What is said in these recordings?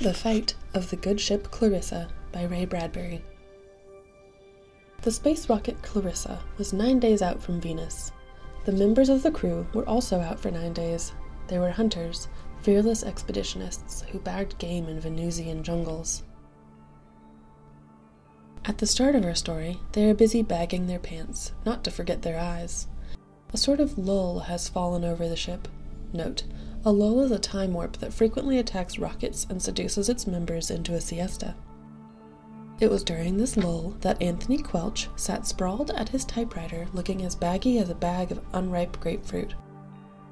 The Fight of the Good Ship Clarissa by Ray Bradbury. The space rocket Clarissa was nine days out from Venus. The members of the crew were also out for nine days. They were hunters, fearless expeditionists who bagged game in Venusian jungles. At the start of our story, they are busy bagging their pants, not to forget their eyes. A sort of lull has fallen over the ship. Note, a lull is a time warp that frequently attacks rockets and seduces its members into a siesta. It was during this lull that Anthony Quelch sat sprawled at his typewriter looking as baggy as a bag of unripe grapefruit.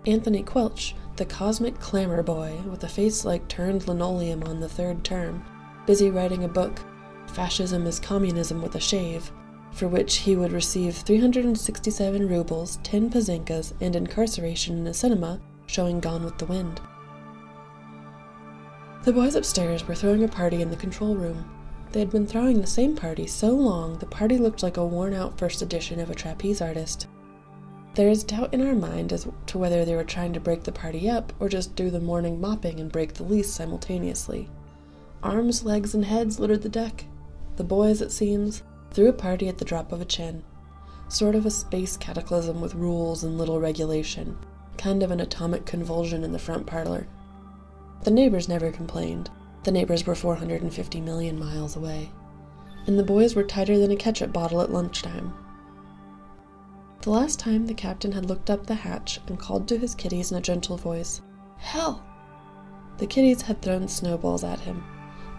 Anthony Quelch, the cosmic clamor boy with a face like turned linoleum on the third term, busy writing a book, Fascism is Communism with a Shave, for which he would receive 367 rubles, 10 pazinkas, and incarceration in a cinema showing Gone with the Wind. The boys upstairs were throwing a party in the control room. They had been throwing the same party so long the party looked like a worn out first edition of a trapeze artist. There is doubt in our mind as to whether they were trying to break the party up or just do the morning mopping and break the lease simultaneously. Arms, legs, and heads littered the deck. The boys, it seems, threw a party at the drop of a chin. Sort of a space cataclysm with rules and little regulation kind of an atomic convulsion in the front parlor. The neighbors never complained. The neighbors were 450 million miles away. And the boys were tighter than a ketchup bottle at lunchtime. The last time the captain had looked up the hatch and called to his kiddies in a gentle voice, Hell! The kiddies had thrown snowballs at him.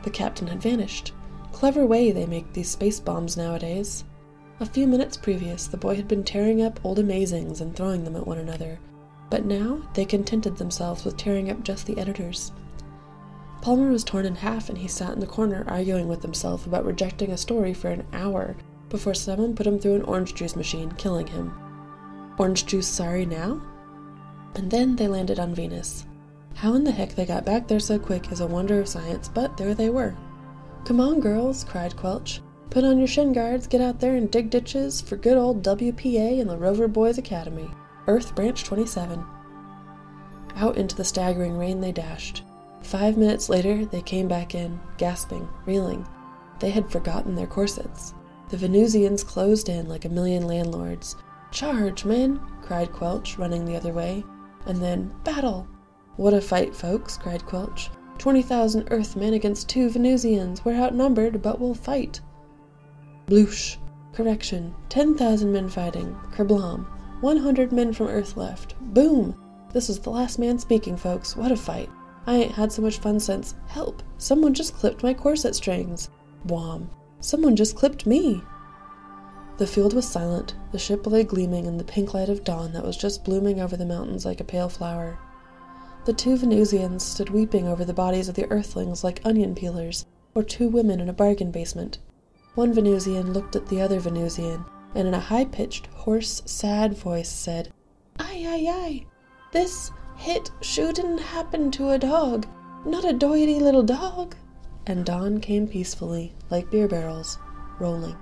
The captain had vanished. Clever way they make these space bombs nowadays. A few minutes previous, the boy had been tearing up old amazings and throwing them at one another, but now they contented themselves with tearing up just the editors. Palmer was torn in half, and he sat in the corner arguing with himself about rejecting a story for an hour before someone put him through an orange juice machine, killing him. Orange juice sorry now? And then they landed on Venus. How in the heck they got back there so quick is a wonder of science, but there they were. Come on, girls, cried Quelch. Put on your shin guards, get out there and dig ditches for good old WPA and the Rover Boys Academy. Earth Branch 27. Out into the staggering rain they dashed. Five minutes later, they came back in, gasping, reeling. They had forgotten their corsets. The Venusians closed in like a million landlords. Charge, men! cried Quelch, running the other way. And then, battle! What a fight, folks, cried Quelch. Twenty thousand Earthmen against two Venusians. We're outnumbered, but we'll fight. Bloosh! Correction. Ten thousand men fighting. Kerblam! 100 men from Earth left. Boom! This is the last man speaking, folks. What a fight. I ain't had so much fun since. Help! Someone just clipped my corset strings. Wham! Someone just clipped me! The field was silent. The ship lay gleaming in the pink light of dawn that was just blooming over the mountains like a pale flower. The two Venusians stood weeping over the bodies of the Earthlings like onion peelers, or two women in a bargain basement. One Venusian looked at the other Venusian and in a high pitched, hoarse, sad voice said, Ay, ay, ay! This hit shouldn't happen to a dog, not a doity little dog. And dawn came peacefully, like beer barrels, rolling.